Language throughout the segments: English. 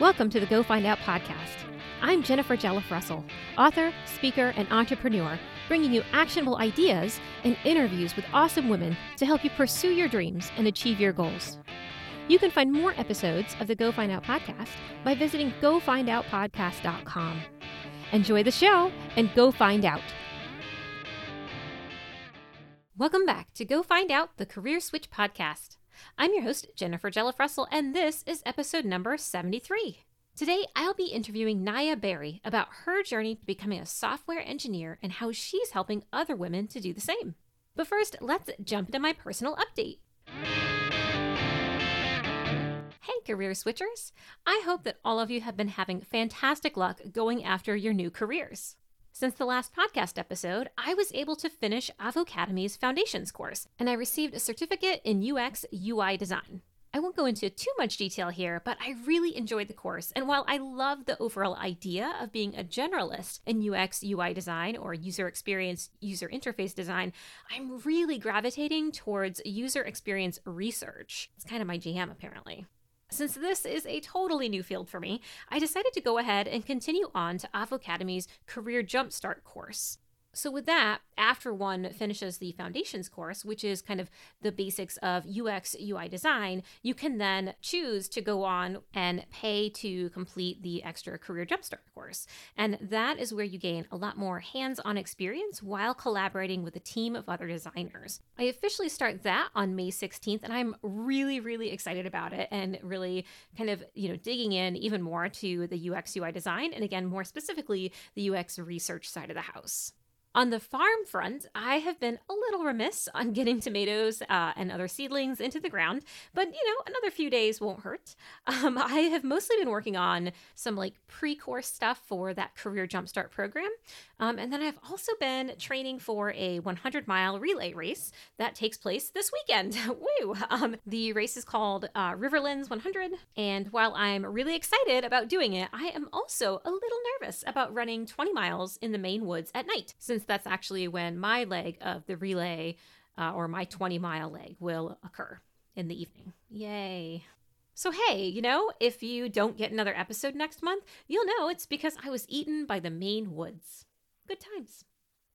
Welcome to the Go Find Out podcast. I'm Jennifer Jelliff Russell, author, speaker, and entrepreneur, bringing you actionable ideas and interviews with awesome women to help you pursue your dreams and achieve your goals. You can find more episodes of the Go Find Out podcast by visiting gofindoutpodcast.com. Enjoy the show and go find out. Welcome back to Go Find Out, the Career Switch podcast. I'm your host, Jennifer Jelliff Russell, and this is episode number 73. Today, I'll be interviewing Naya Bere about her journey to becoming a software engineer and how she's helping other women to do the same. But first, let's jump into my personal update. Hey, career switchers! I hope that all of you have been having fantastic luck going after your new careers. Since the last podcast episode, I was able to finish Avocademy's Foundations course, and I received a certificate in UX UI design. I won't go into too much detail here, but I really enjoyed the course. And while I love the overall idea of being a generalist in UX UI design or user experience user interface design, I'm really gravitating towards user experience research. It's kind of my jam, apparently. Since this is a totally new field for me, I decided to go ahead and continue on to Avocademy's Career Jumpstart course. So, with that, after one finishes the foundations course, which is kind of the basics of UX UI design, you can then choose to go on and pay to complete the extra Career Jumpstart course. And that is where you gain a lot more hands on experience while collaborating with a team of other designers. I officially start that on May 16th, and I'm really, really excited about it and really kind of, you know, digging in even more to the UX UI design and again, more specifically, the UX research side of the house. On the farm front, I have been a little remiss on getting tomatoes uh, and other seedlings into the ground, but you know, another few days won't hurt. Um, I have mostly been working on some like pre course stuff for that Career Jumpstart program. Um, and then I've also been training for a 100 mile relay race that takes place this weekend. Woo! Um, the race is called uh, Riverlands 100. And while I'm really excited about doing it, I am also a little nervous about running 20 miles in the Maine woods at night, since that's actually when my leg of the relay uh, or my 20 mile leg will occur in the evening. Yay. So, hey, you know, if you don't get another episode next month, you'll know it's because I was eaten by the Maine woods. Good times.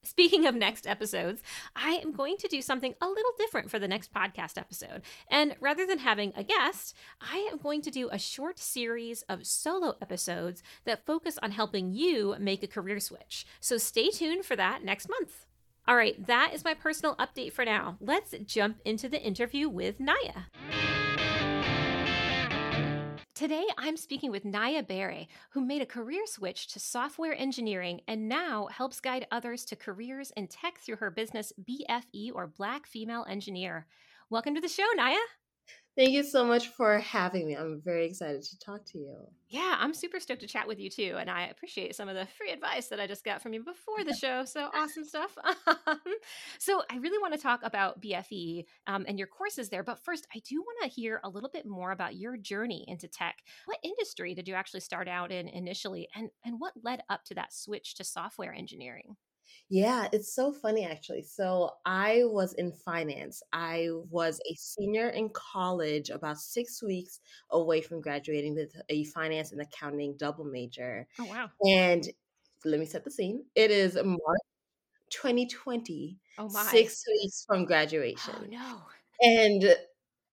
Speaking of next episodes, I am going to do something a little different for the next podcast episode. And rather than having a guest, I am going to do a short series of solo episodes that focus on helping you make a career switch. So stay tuned for that next month. All right, that is my personal update for now. Let's jump into the interview with Naya. Today, I'm speaking with Naya Bere, who made a career switch to software engineering and now helps guide others to careers in tech through her business BFE or Black Female Engineer. Welcome to the show, Naya. Thank you so much for having me. I'm very excited to talk to you. Yeah, I'm super stoked to chat with you too. And I appreciate some of the free advice that I just got from you before the show. So awesome stuff. so I really want to talk about BFE um, and your courses there. But first, I do want to hear a little bit more about your journey into tech. What industry did you actually start out in initially? And, and what led up to that switch to software engineering? Yeah, it's so funny actually. So I was in finance. I was a senior in college, about six weeks away from graduating with a finance and accounting double major. Oh, wow. And let me set the scene. It is March 2020, Oh, my. six weeks from graduation. Oh, graduation. no. And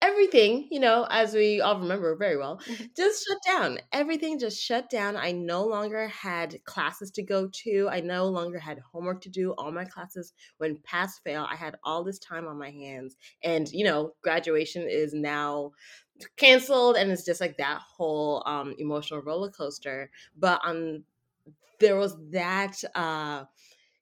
everything, you know, as we all remember very well, Mhm. just shut down. Everything just shut down. I no longer had classes to go to. I no longer had homework to do. All my classes went pass fail. I had all this time on my hands. And, you know, graduation is now canceled and it's just like that whole um emotional roller coaster. But um there was that uh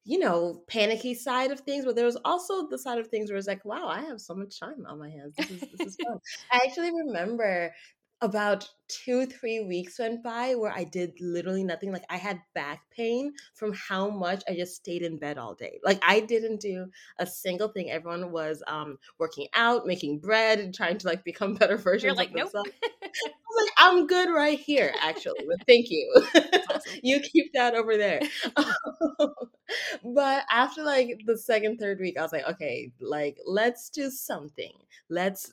you know, panicky side of things, but there was also the side of things where it's like, wow, I have so much time on my hands. This is this is fun. I actually remember about two, three weeks went by where I did literally nothing. Like I had back pain from how much I just stayed in bed all day. Like I didn't do a single thing. Everyone was um working out, making bread, and trying to like become better versions You're like, of nope. themselves. I was like, I'm good right here, actually. But thank you. awesome. you keep that over there. but after like the second, third week, I was like, okay, like let's do something. Let's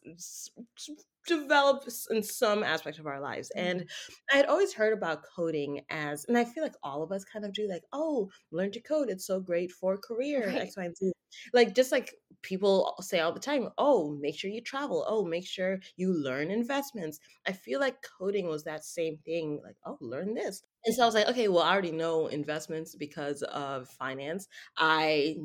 develop in some aspect of our lives. And Mm-hmm. I had always heard about coding as, and I feel like all of us kind of do, like, oh, learn to code. It's so great for career, Right. X, Y, and Z. Like, just like people say all the time, oh, make sure you travel. Oh, make sure you learn investments. I feel like coding was that same thing, like, oh, learn this. And so I was like, okay, well, I already know investments because of finance. I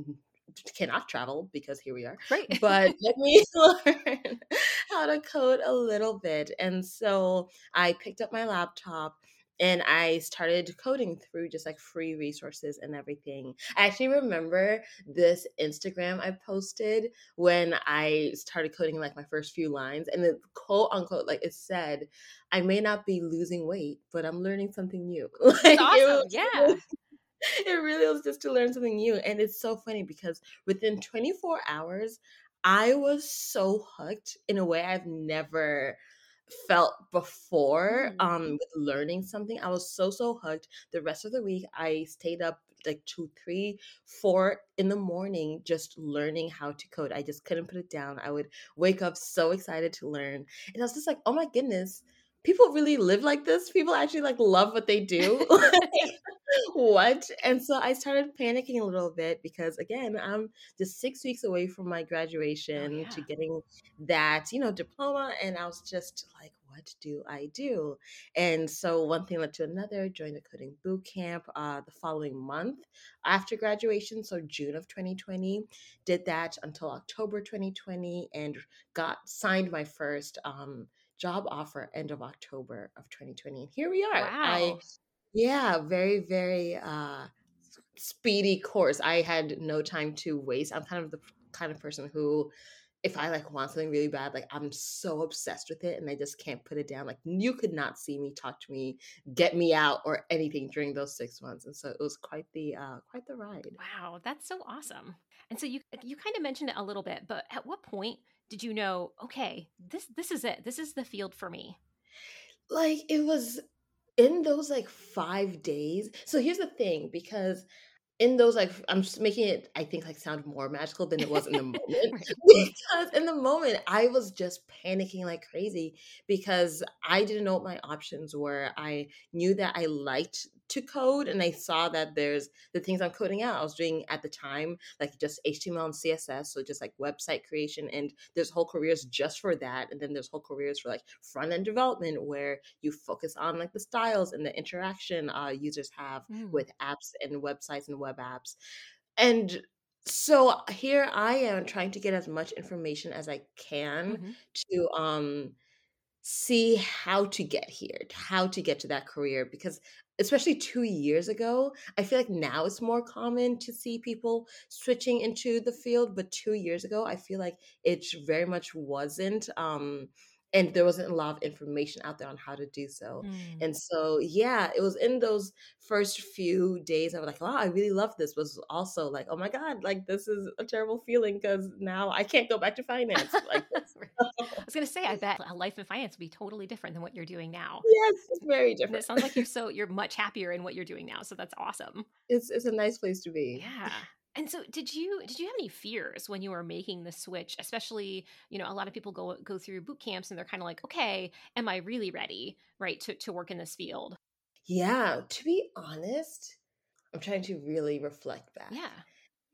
cannot travel because here we are Right. but let me learn how to code a little bit. And so I picked up my laptop and I started coding through just like free resources and everything. I actually remember this Instagram I posted when I started coding like my first few lines, and the quote unquote, like it said, I may not be losing weight, but I'm learning something new. like, That's awesome. was Yeah. it really was just to learn something new. And it's so funny because within 24 hours, I was so hooked in a way I've never felt before Mm. um with learning something i was so so hooked. The rest of the week i stayed up like two three four in the morning just learning how to code. I just couldn't put it down. I would wake up so excited to learn. And i was just like oh my goodness people really live like this. People actually like love what they do. Like what? And so i started panicking a little bit because again i'm just six weeks away from my Oh, graduation to getting that you know diploma and i was just like what do i do? And so one thing led to another joined a coding boot camp uh, the following month after graduation so june of 2020 did that until october 2020 and got signed my first um, job offer end of october of 2020 and here we are i Wow. yeah, very, very uh speedy course. I had no time to waste. I'm kind of the kind of person who if I like want something really bad, like I'm so obsessed with it and I just can't put it down. Like you could not see me, talk to me, get me out or anything during those six months. And so it was quite the uh quite the ride. Wow, that's so awesome. And so you you kind of mentioned it a little bit, but at what point did you know, okay, this this is it. This is the field for me. Like it was in those like five days. So here's the thing, because in those like I'm just making it I think like sound more magical than it was in the moment Right. because in the moment I was just panicking like crazy because I didn't know what my options were. I knew that I liked to code and I saw that there's the things I'm coding out. I was doing at the time like just HTML and CSS, so just like website creation and there's whole careers just for that and then there's whole careers for like front end development where you focus on like the styles and the interaction uh, users have Mm. with apps and websites and web apps. And so here I am trying to get as much information as I can Mhm. to um see how to get here, how to get to that career because especially 2 years ago, I feel like now it's more common to see people switching into the field, but 2 years ago, I feel like it very much wasn't um and there wasn't a lot of information out there on how to do so. Mm. And so, yeah, it was in those first few days I was like, wow, I really love this. Was also like, oh my God, like this is a terrible feeling because now I can't go back to finance like I was gonna say, I bet a life in finance would be totally different than what you're doing now. yes, it's very And it sounds like you're so you're much happier in what you're doing now. So that's awesome. It's it's a nice place to be. Yeah. And so did you did you have any fears when you were making the switch? Especially, you know, a lot of people go go through boot camps and they're kind of like, okay, am I really ready, right, to, to work in this field? Yeah, to be honest, I'm trying to really reflect back. Yeah.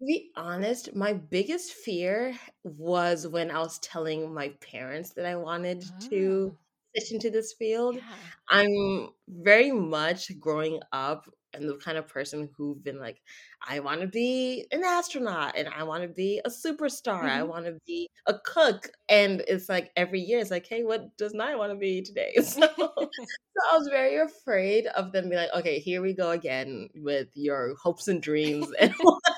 To be honest, my biggest fear was when I was telling my parents that I wanted to Oh, switch into this field. yeah. I'm very much growing up and the kind of person who've been like, I want to be an astronaut and I want to be a superstar. I Mhm. want to be a cook. And it's like every year it's like, hey, what does not want to be today? So, so I was very afraid of them being like, okay, here we go again with your hopes and dreams and and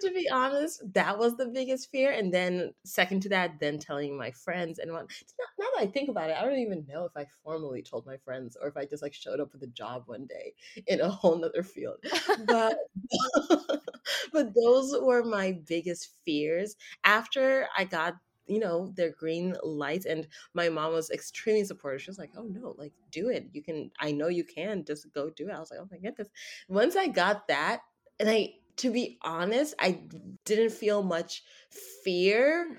to be honest, that was the biggest fear. And then, second to that, then telling my friends and what. Now, now that I think about it, I don't even know if I formally told my friends or if I just like showed up with a job one day in a whole nother field. But, but those were my biggest fears. After I got you know their green lights and my mom was extremely supportive she was like oh no like do it you can i know you can just go do it i was like oh my goodness once i got that and I to be honest, I didn't feel much fear.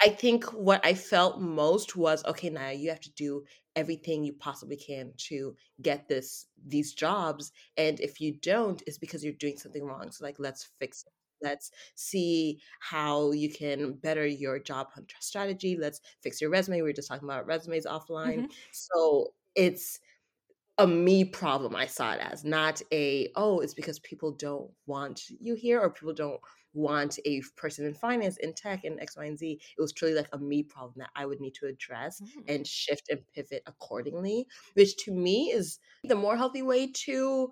I think what I felt most was okay, now you have to do everything you possibly can to get this these jobs and if you don't it's because you're doing something wrong so like let's fix it let's see how you can better your job hunt strategy let's fix your resume we were just talking about resumes offline mm-hmm. so it's a me problem i saw it as not a oh it's because people don't want you here or people don't want a person in finance, in tech, in X, Y, and Z. It was truly like a me problem that I would need to address mm. and shift and pivot accordingly, which to me is the more healthy way to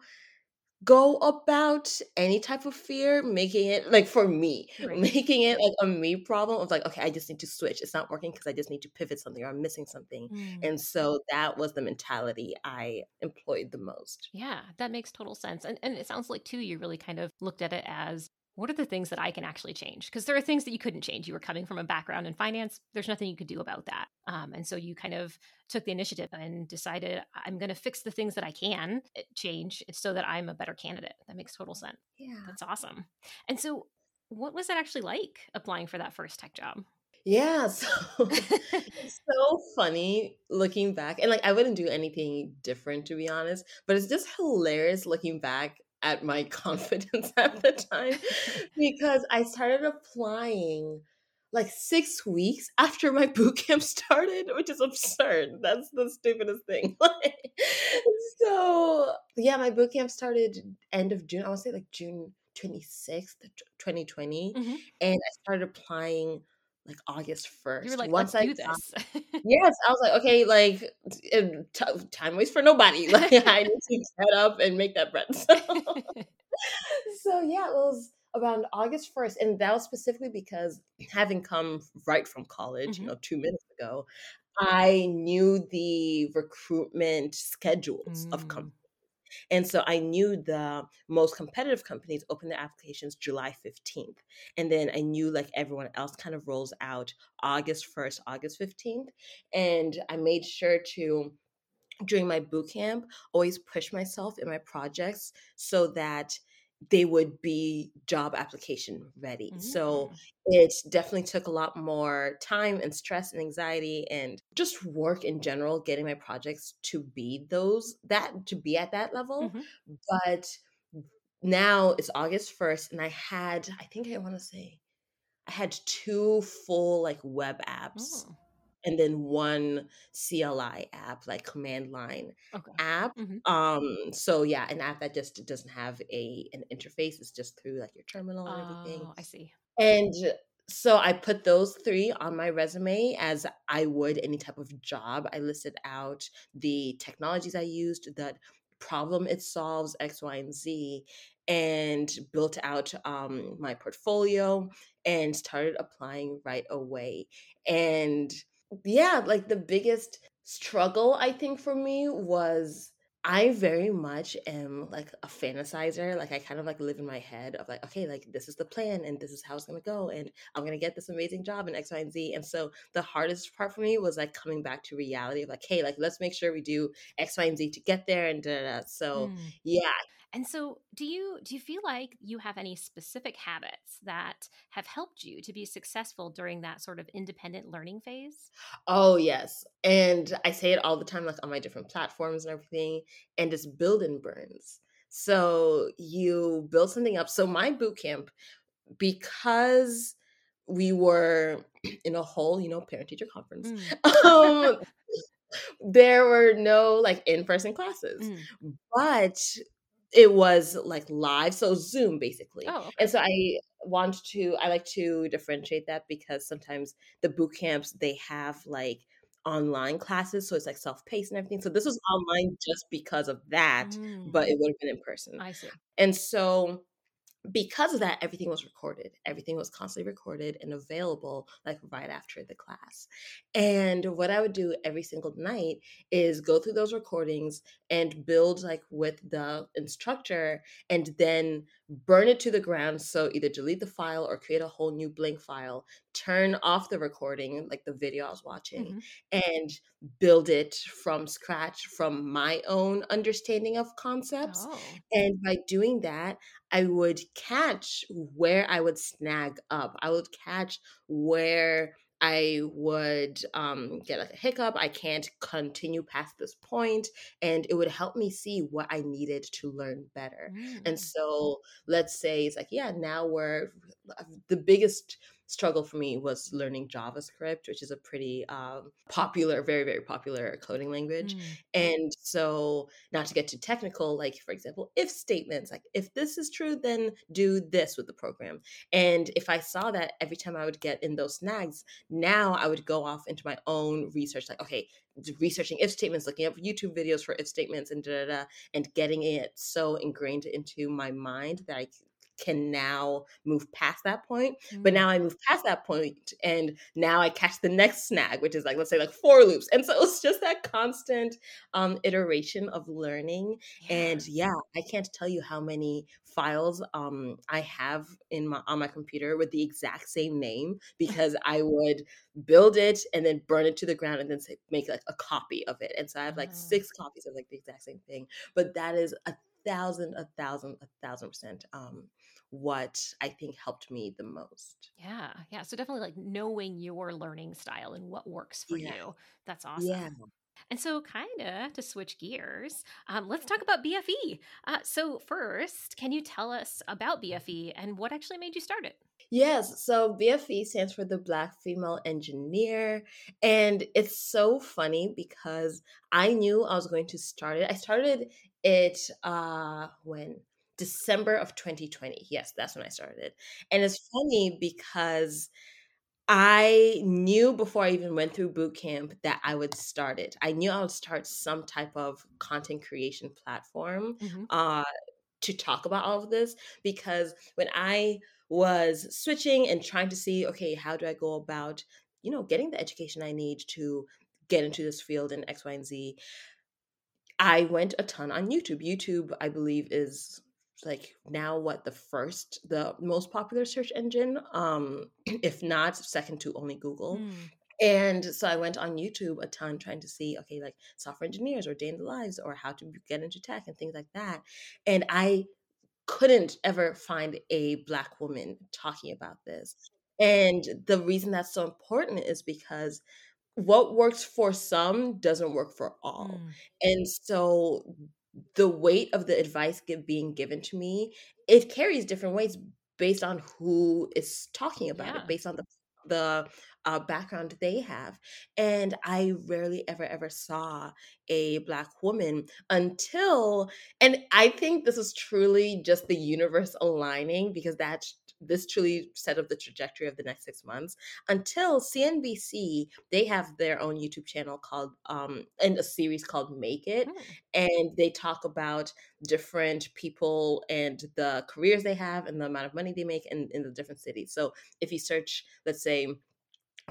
go about any type of fear, making it like for me, right. making it like a me problem of like, okay, I just need to switch. It's not working because I just need to pivot something or I'm missing something. Mm. And so that was the mentality I employed the most. Yeah, that makes total sense. And and it sounds like too, you really kind of looked at it as what are the things that I can actually change? Because there are things that you couldn't change. You were coming from a background in finance. There's nothing you could do about that. Um, and so you kind of took the initiative and decided, I'm going to fix the things that I can eh, change so that I'm a better candidate. That makes total sense. Yeah. That's awesome. And so, what was it actually like applying for that first tech job? Yeah, so it's so funny looking back. And like I wouldn't do anything different to be honest, but it's just hilarious looking back at my confidence at the time because I started applying like six weeks after my boot camp started, which is absurd. That's the stupidest thing. so yeah, my boot camp started end of June. I want to say like June 26th, 2020. Mm-hmm. And I started applying like August 1st. You were like, Once let's I do this. yes, I was like, okay, like t- time waits for nobody. Like I need to get up and make that bread. So, so yeah, it was around August 1st. And that was specifically because having come right from college, mm-hmm. you know, two minutes ago, I knew the recruitment schedules mm. of companies and so I knew the most competitive companies open their applications July 15th. And then I knew like everyone else kind of rolls out August 1st, August 15th. And I made sure to during my boot camp always push myself in my projects so that they would be job application ready. Mm-hmm. So mm. it definitely took a lot more time and stress and anxiety and just work in general getting my projects to be those that to be at that level. Mm-hmm. But now it's August 1st and I had I think I want to say I had two full like web apps. Oh and then one CLI app, like command line okay. app. Mm-hmm. Um, so yeah, an app that just doesn't have a an interface. It's just through like your terminal and everything. Oh, I see. And so I put those three on my resume as I would any type of job. I listed out the technologies I used, the problem it solves, X, Y, and Z, and built out um, my portfolio and started applying right away. And yeah, like the biggest struggle I think for me was I very much am like a fantasizer. Like I kind of like live in my head of like, okay, like this is the plan and this is how it's gonna go, and I'm gonna get this amazing job in X, Y, and Z. And so the hardest part for me was like coming back to reality of like, hey, like let's make sure we do X, Y, and Z to get there and da, da, da. so mm. yeah, and so do you do you feel like you have any specific habits that have helped you to be successful during that sort of independent learning phase? Oh, yes. And I say it all the time like on my different platforms and everything and it's build and burns. So you build something up. So my boot camp because we were in a whole, you know, parent teacher conference. Mm. um, there were no like in-person classes. Mm. But it was like live so zoom basically oh, okay. and so i want to i like to differentiate that because sometimes the boot camps they have like online classes so it's like self-paced and everything so this was online just because of that mm. but it would have been in person i see and so because of that, everything was recorded. Everything was constantly recorded and available like right after the class. And what I would do every single night is go through those recordings and build like with the instructor and then burn it to the ground. So either delete the file or create a whole new blank file, turn off the recording, like the video I was watching, mm-hmm. and build it from scratch from my own understanding of concepts. Oh. And by doing that, I would catch where I would snag up. I would catch where I would um, get like a hiccup. I can't continue past this point, and it would help me see what I needed to learn better. Mm. And so, let's say it's like, yeah, now we're the biggest struggle for me was learning JavaScript, which is a pretty um, popular, very, very popular coding language. Mm. And so, not to get too technical, like for example, if statements, like if this is true, then do this with the program. And if I saw that every time I would get in those snags, now I would go off into my own research, like, okay, researching if statements, looking up YouTube videos for if statements and da da da, and getting it so ingrained into my mind that I can now move past that point. Mm-hmm. But now I move past that point and now I catch the next snag, which is like, let's say like for loops. And so it's just that constant um, iteration of learning. Yeah. And yeah, I can't tell you how many files um, I have in my on my computer with the exact same name because I would build it and then burn it to the ground and then say, make like a copy of it. And so I have like oh. six copies of like the exact same thing. But that is a thousand, a thousand, a thousand percent um, what I think helped me the most. Yeah. Yeah. So definitely like knowing your learning style and what works for yeah. you. That's awesome. Yeah. And so, kind of to switch gears, um, let's talk about BFE. Uh, so, first, can you tell us about BFE and what actually made you start it? Yes, so BFE stands for the Black Female Engineer. And it's so funny because I knew I was going to start it. I started it uh, when December of 2020. Yes, that's when I started. And it's funny because I knew before I even went through boot camp that I would start it. I knew I would start some type of content creation platform mm-hmm. uh, to talk about all of this because when I was switching and trying to see, okay, how do I go about, you know, getting the education I need to get into this field in X, Y, and Z, I went a ton on YouTube. YouTube, I believe, is like now what the first the most popular search engine um if not second to only google mm. and so i went on youtube a ton trying to see okay like software engineers or day in the lives or how to get into tech and things like that and i couldn't ever find a black woman talking about this and the reason that's so important is because what works for some doesn't work for all. Mm. And so the weight of the advice get, being given to me, it carries different weights based on who is talking about yeah. it, based on the the uh, background they have. And I rarely ever ever saw a black woman until, and I think this is truly just the universe aligning because that's this truly set up the trajectory of the next six months until CNBC, they have their own YouTube channel called, um, and a series called Make It. Hmm. And they talk about different people and the careers they have and the amount of money they make in, in the different cities. So if you search, let's say,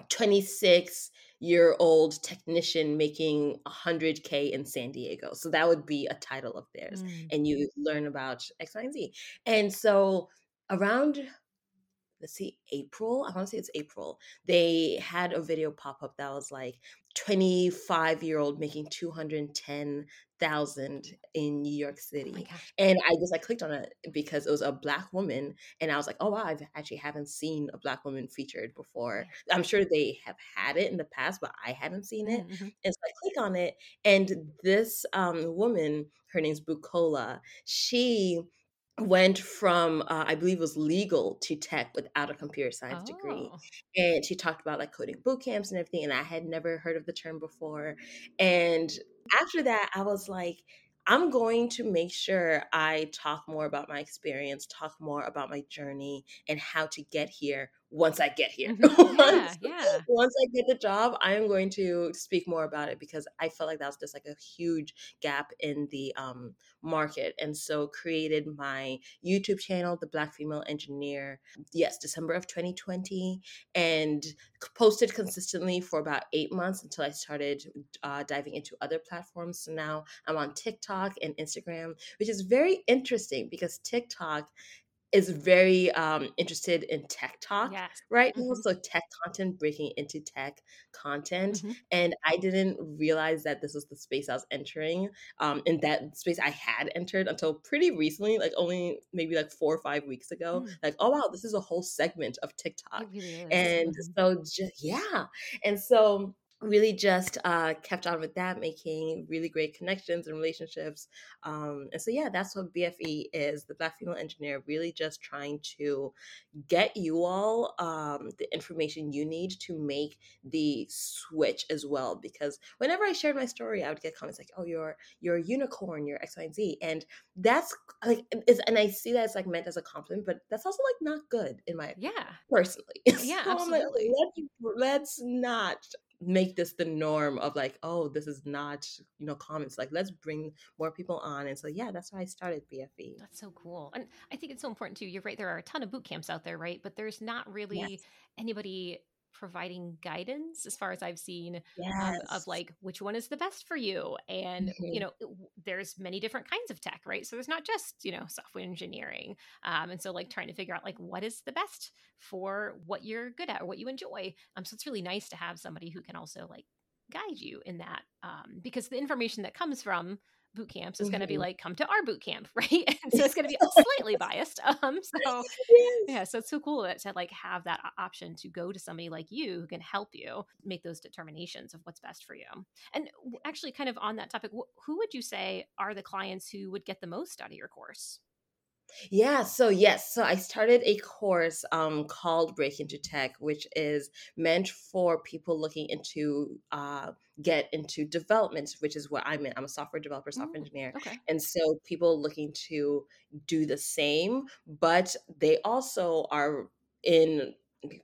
26 year old technician making 100k in San Diego. So that would be a title of theirs mm. and you learn about X Y and Z. And so around let's see april i want to say it's april they had a video pop up that was like 25 year old making 210,000 in New York oh City. Oh and I just like clicked on it because it was a black woman and I was like, "Oh wow, I actually haven't seen a black woman featured before." I'm sure they have had it in the past, but I hadn't seen it. Mm-hmm. And so I click on it and this um woman, her name's Bukola, she went from uh, i believe it was legal to tech without a computer science oh. degree and she talked about like coding boot camps and everything and i had never heard of the term before and after that i was like i'm going to make sure i talk more about my experience talk more about my journey and how to get here once I get here. Mm-hmm. once, yeah, yeah. once I get the job, I am going to speak more about it because I felt like that was just like a huge gap in the um, market. And so created my YouTube channel, The Black Female Engineer, yes, December of 2020, and posted consistently for about eight months until I started uh, diving into other platforms. So now I'm on TikTok and Instagram, which is very interesting because TikTok is very um, interested in tech talk Yes. right. Mhm. So tech content breaking into tech content, Mhm. and I didn't realize that this was the space I was entering. Um, in that space I had entered until pretty recently, like only maybe like four or five weeks ago. Mm. Like, oh wow, this is a whole segment of TikTok, really and Mhm. so just yeah, and so really just uh, kept on with that, making really great connections and relationships. Um, and so, yeah, that's what BFE is the Black Female Engineer, really just trying to get you all um, the information you need to make the switch as well. Because whenever I shared my story, I would get comments like, "Oh, you're you're a unicorn, you're X, Y, and Z," and that's like, is, and I see that it's like meant as a compliment, but that's also like not good in my Yeah. personally. Yeah, so I'm like, absolutely. let's, let's not make this the norm of like, oh, this is not, you know, comments. Like, let's bring more people on. And so, yeah, that's why I started. BFE. That's so cool. And I think it's so important too. You're right. There are a ton of boot camps out there, right? But there's not really Yes. anybody providing guidance as far as I've seen Yes. of, of like which one is the best for you and you Mhm. know it- there's many different kinds of tech right so there's not just you know software engineering um, and so like trying to figure out like what is the best for what you're good at or what you enjoy um, so it's really nice to have somebody who can also like guide you in that um, because the information that comes from boot camps is going to be like come to our boot camp right? And so it's going to be slightly biased um so Yes. yeah so it's so cool that to like have that option to go to somebody like you who can help you make those determinations of what's best for you. And actually kind of on that topic who would you say are the clients who would get the most out of your course Yeah, so yes, so I started a course um, called Break into Tech, which is meant for people looking into uh, get into development, which is what I'm in. I'm a software developer, software Mm, engineer, okay and so people looking to do the same, but they also are in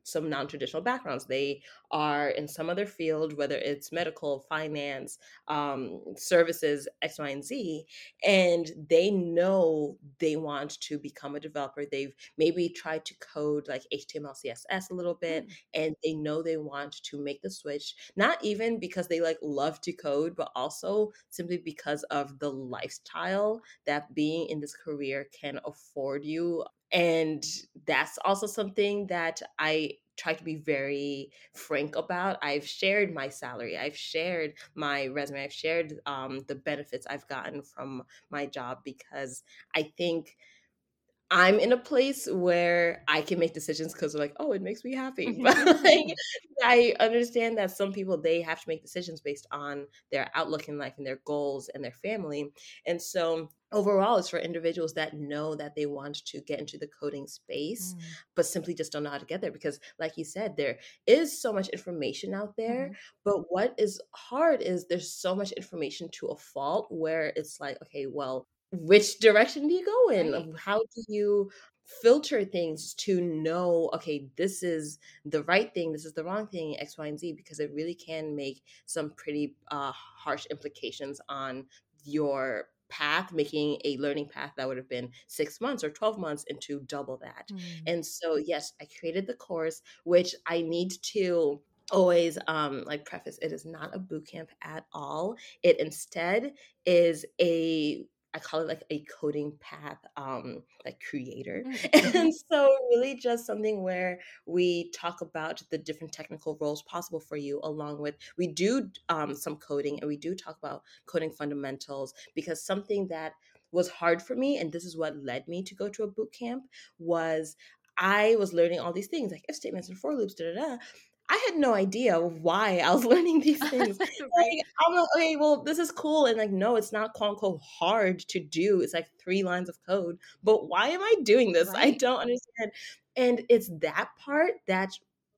some non-traditional backgrounds. They are in some other field, whether it's medical, finance, um, services, X, Y, and Z, and they know they want to become a developer. They've maybe tried to code like HTML, CSS a little bit, Mm, and they know they want to make the switch, not even because they like love to code, but also simply because of the lifestyle that being in this career can afford you. And that's also something that I try to be very frank about. I've shared my salary, I've shared my resume, I've shared um, the benefits I've gotten from my job because I think I'm in a place where I can make decisions because like, oh, it makes me happy. But like, I understand that some people they have to make decisions based on their outlook in life and their goals and their family. And so overall it's for individuals that know that they want to get into the coding space mm, but simply just don't know how to get there because like you said there is so much information out there mhm, but what is hard is there's so much information to a fault where it's like okay well which direction do you go in? Right. How do you filter things to know okay this is the right thing this is the wrong thing x y and z because it really can make some pretty uh, harsh implications on your path making a learning path that would have been six months or 12 months into double that. Mm, and so yes i created the course which i need to always um like preface it is not a boot camp at all. It instead is a I call it like a coding path, um, like creator. mm, mhm, And so really just something where we talk about the different technical roles possible for you, along with we do um, some coding and we do talk about coding fundamentals because something that was hard for me, and this is what led me to go to a boot camp, was I was learning all these things like if statements and for loops, da da da. I had no idea why I was learning these things. right Like, I'm like, okay, well, this is cool. And like, no, it's not quote unquote hard to do. It's like three lines of code. But why am I doing this? I don't understand. And it's that part that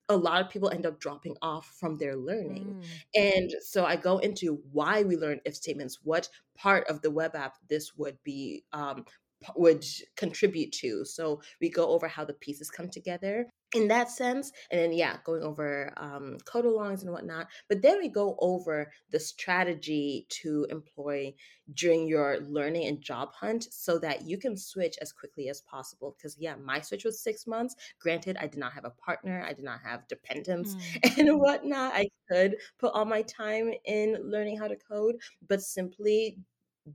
a lot of people end up dropping off from their learning. Mm, And so I go into why we learn if statements, what part of the web app this would be um, would contribute to. So we go over how the pieces come together in that sense, and then yeah, going over um, code alongs and whatnot. But then we go over the strategy to employ during your learning and job hunt so that you can switch as quickly as possible. Because yeah, my switch was six months. Granted, I did not have a partner, I did not have dependents mm, and whatnot. I could put all my time in learning how to code, but simply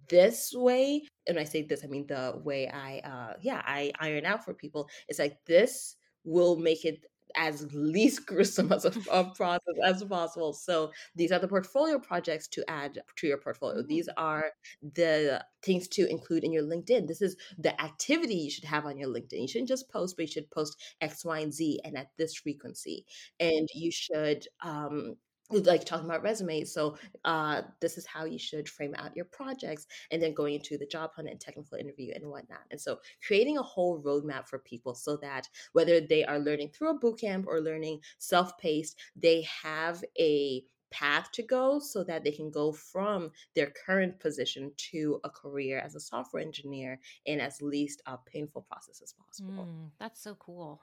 this way and i say this i mean the way i uh yeah i iron out for people it's like this will make it as least gruesome as a, a, process as possible. So these are the portfolio projects to add to your portfolio. These mm. are the things to include in your LinkedIn. This is the activity you should have on your LinkedIn. You shouldn't just post, but you should post X, Y, and Z and at this frequency. And you should um, like talking about resumes so uh, this is how you should frame out your projects and then going into the job hunt and technical interview and whatnot and so creating a whole roadmap for people so that whether they are learning through a bootcamp or learning self-paced they have a path to go so that they can go from their current position to a career as a software engineer in as least a painful process as possible. Mm, that's so cool.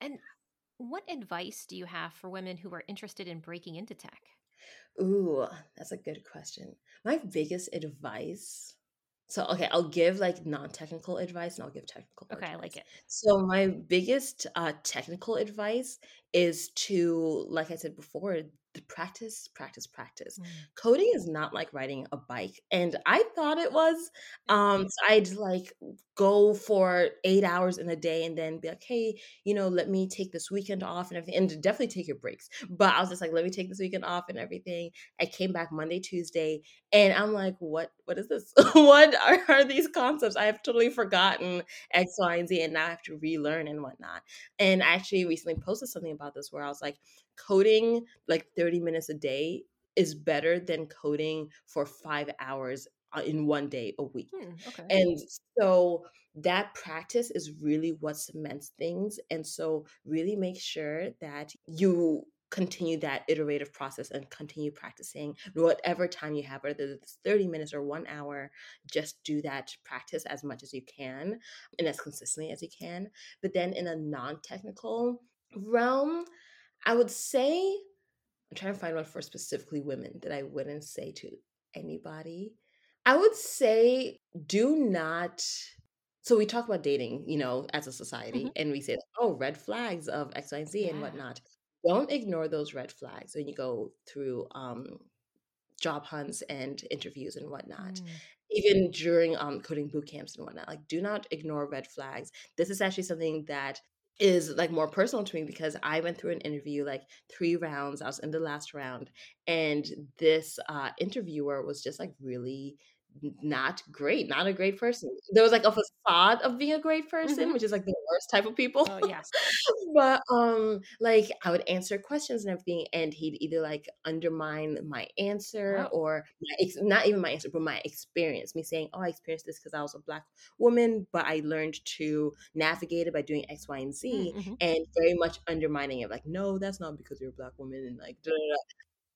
And what advice do you have for women who are interested in breaking into tech? Ooh, that's a good question. My biggest advice. So, okay, I'll give like non technical advice and I'll give technical. Okay, advice. I like it. So, my biggest uh, technical advice is to, like I said before, practice, practice, practice. Mm. Coding is not like riding a bike. And I thought it was. Um, so I'd like go for eight hours in a day and then be like, hey, you know, let me take this weekend off and everything. And definitely take your breaks. But I was just like, let me take this weekend off and everything. I came back Monday, Tuesday, and I'm like, what what is this? what are, are these concepts? I have totally forgotten X, Y, and Z, and now I have to relearn and whatnot. And I actually recently posted something about this where I was like, coding like 30 minutes a day is better than coding for five hours uh, in one day a week. Hmm, okay. And so that practice is really what cements things. And so, really make sure that you continue that iterative process and continue practicing whatever time you have, whether it's 30 minutes or one hour, just do that practice as much as you can and as consistently as you can. But then in a non technical realm, I would say, I'm trying to find one for specifically women that I wouldn't say to anybody. I would say, do not. So we talk about dating, you know, as a society, mm-hmm. and we say, oh, red flags of X, Y, and Z yeah. and whatnot. Don't ignore those red flags when you go through um, job hunts and interviews and whatnot. Mm. Even during um, coding boot camps and whatnot, like do not ignore red flags. This is actually something that is like more personal to me because I went through an interview like three rounds. I was in the last round, and this uh, interviewer was just like really not great, not a great person. There was like a facade of being a great person, mm-hmm. which is like the worst type of people. Oh yes. but um like I would answer questions and everything and he'd either like undermine my answer oh. or my ex- not even my answer, but my experience. Me saying, "Oh, I experienced this because I was a black woman, but I learned to navigate it by doing X, Y, and Z." Mm-hmm. And very much undermining it like, "No, that's not because you're a black woman." And like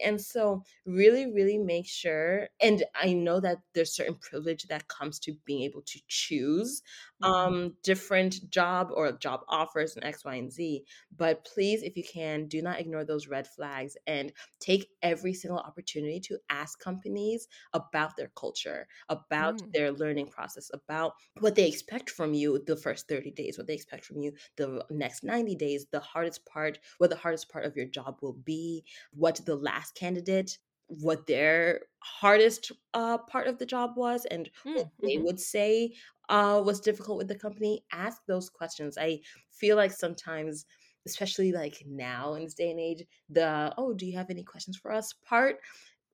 and so, really, really make sure. And I know that there's certain privilege that comes to being able to choose mm-hmm. um, different job or job offers and X, Y, and Z. But please, if you can, do not ignore those red flags and take every single opportunity to ask companies about their culture, about mm. their learning process, about what they expect from you the first 30 days, what they expect from you the next 90 days, the hardest part, what the hardest part of your job will be, what the last candidate what their hardest uh, part of the job was and mm, what they mm-hmm. would say uh, was difficult with the company ask those questions i feel like sometimes especially like now in this day and age the oh do you have any questions for us part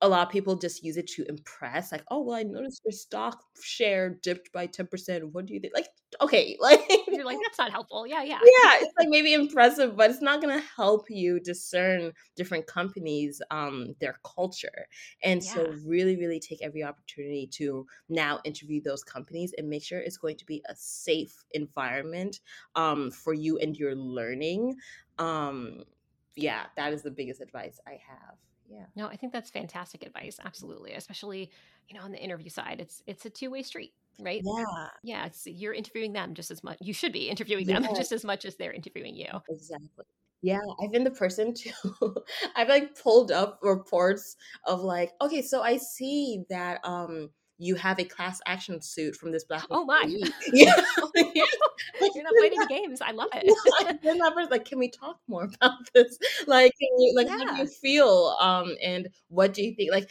a lot of people just use it to impress like oh well i noticed your stock share dipped by 10% what do you think like okay like you're like that's not helpful. Yeah yeah. yeah it's like maybe impressive but it's not going to help you discern different companies um their culture and yeah. so really really take every opportunity to now interview those companies and make sure it's going to be a safe environment um for you and your learning um yeah that is the biggest advice i have yeah. No i think that's fantastic advice absolutely especially you know on the interview side it's it's a two-way street right? Yeah. Yeah it's you're interviewing them just as much you should be interviewing them just as much as they're interviewing you. Exactly. Yeah, I've been the person to I've like pulled up reports of like, okay, so I see that um you have a class action suit from this black. Oh my! Yeah, you're not playing games. I love it. then that person like, can we talk more about this? Like, you, like, yeah. how do you feel? Um, and what do you think? Like,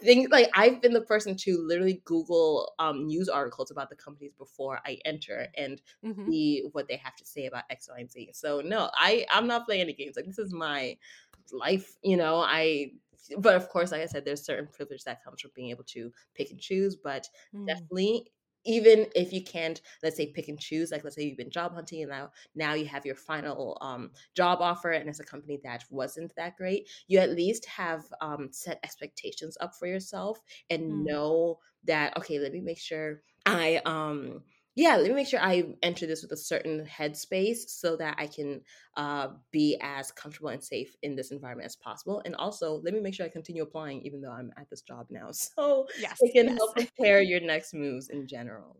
things like I've been the person to literally Google um, news articles about the companies before I enter and mm-hmm. see what they have to say about X, Y, and Z. So no, I I'm not playing any games. Like this is my life. You know, I. But of course, like I said, there's certain privilege that comes from being able to pick and choose. But mm. definitely, even if you can't let's say pick and choose like let's say you've been job hunting and now now you have your final um, job offer and it's a company that wasn't that great you at least have um, set expectations up for yourself and mm. know that okay let me make sure i um yeah, let me make sure I enter this with a certain headspace so that I can uh, be as comfortable and safe in this environment as possible. And also, let me make sure I continue applying even though I'm at this job now. So yes, it can yes. help prepare your next moves in general.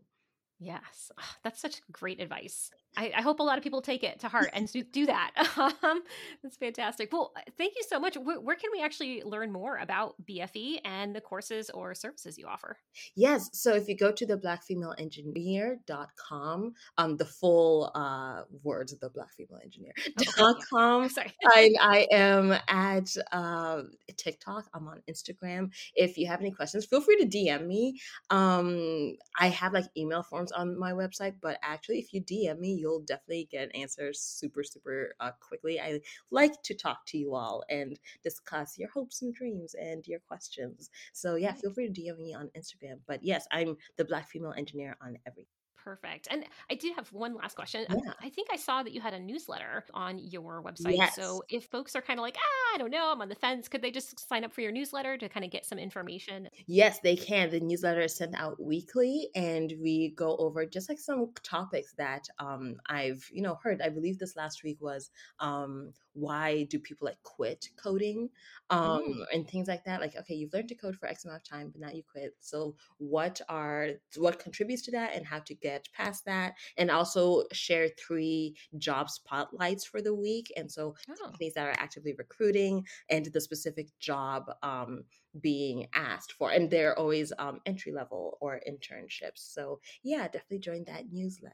Yes, oh, that's such great advice. I, I, hope a lot of people take it to heart and do, that. Um, that's fantastic. Well, uh, thank you so much. Where, where, can we actually learn more about BFE and the courses or services you offer? Yes. So if you go to the blackfemaleengineer.com, um, the full uh, words of the black female engineer.com. Oh, Sorry. I, I am at uh, TikTok. I'm on Instagram. If you have any questions, feel free to DM me. Um, I have like email forms on my website, but actually, if you DM me, you'll definitely get answers super, super uh, quickly. I like to talk to you all and discuss your hopes and dreams and your questions. So, yeah, feel free to DM me on Instagram. But yes, I'm the Black Female Engineer on everything. Perfect. And I did have one last question. Yeah. I think I saw that you had a newsletter on your website. Yes. So if folks are kind of like, ah, I don't know, I'm on the fence, could they just sign up for your newsletter to kind of get some information? Yes, they can. The newsletter is sent out weekly and we go over just like some topics that um, I've, you know, heard. I believe this last week was um, why do people like quit coding um, mm. and things like that like okay you've learned to code for x amount of time but now you quit so what are what contributes to that and how to get past that and also share three job spotlights for the week and so oh. companies that are actively recruiting and the specific job um, being asked for and they're always um, entry level or internships so yeah definitely join that newsletter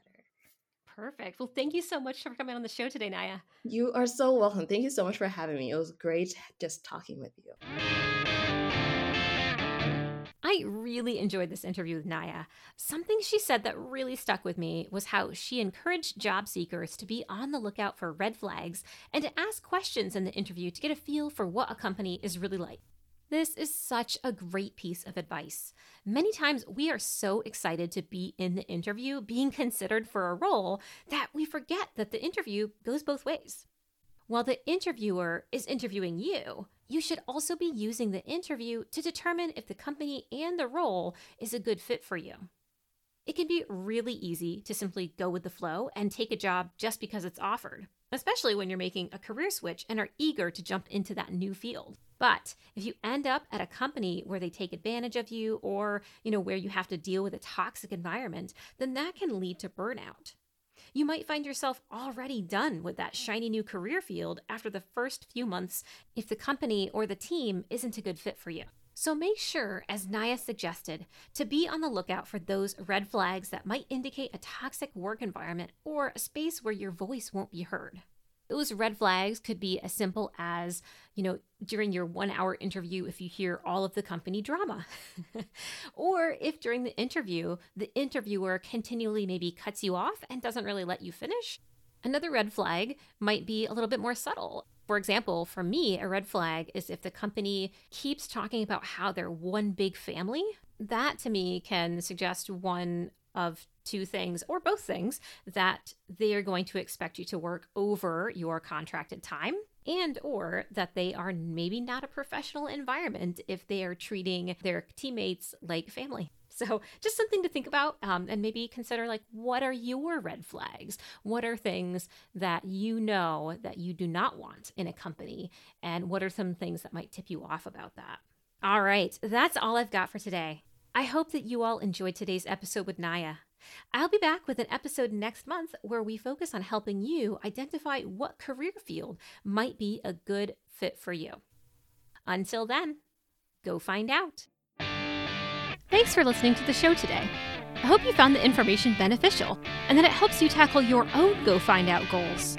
Perfect. Well, thank you so much for coming on the show today, Naya. You are so welcome. Thank you so much for having me. It was great just talking with you. I really enjoyed this interview with Naya. Something she said that really stuck with me was how she encouraged job seekers to be on the lookout for red flags and to ask questions in the interview to get a feel for what a company is really like. This is such a great piece of advice. Many times we are so excited to be in the interview, being considered for a role, that we forget that the interview goes both ways. While the interviewer is interviewing you, you should also be using the interview to determine if the company and the role is a good fit for you. It can be really easy to simply go with the flow and take a job just because it's offered, especially when you're making a career switch and are eager to jump into that new field. But if you end up at a company where they take advantage of you or, you know, where you have to deal with a toxic environment, then that can lead to burnout. You might find yourself already done with that shiny new career field after the first few months if the company or the team isn't a good fit for you. So make sure, as Naya suggested, to be on the lookout for those red flags that might indicate a toxic work environment or a space where your voice won't be heard. Those red flags could be as simple as, you know, during your one hour interview, if you hear all of the company drama, or if during the interview, the interviewer continually maybe cuts you off and doesn't really let you finish. Another red flag might be a little bit more subtle. For example, for me, a red flag is if the company keeps talking about how they're one big family. That to me can suggest one of two things or both things that they are going to expect you to work over your contracted time and or that they are maybe not a professional environment if they are treating their teammates like family. So just something to think about um, and maybe consider like what are your red flags? What are things that you know that you do not want in a company? And what are some things that might tip you off about that? All right that's all i've got for today. I hope that you all enjoyed today's episode with naya I'll be back with an episode next month where we focus on helping you identify what career field might be a good fit for you. Until then, go find out. Thanks for listening to the show today. I hope you found the information beneficial and that it helps you tackle your own Go Find Out goals.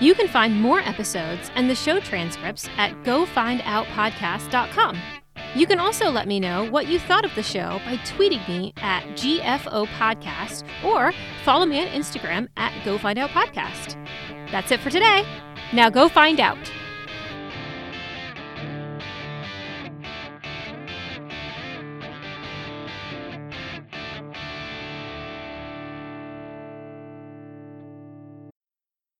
You can find more episodes and the show transcripts at gofindoutpodcast.com. You can also let me know what you thought of the show by tweeting me at GFO Podcast or follow me on Instagram at Go Find Out Podcast. That's it for today. Now go find out.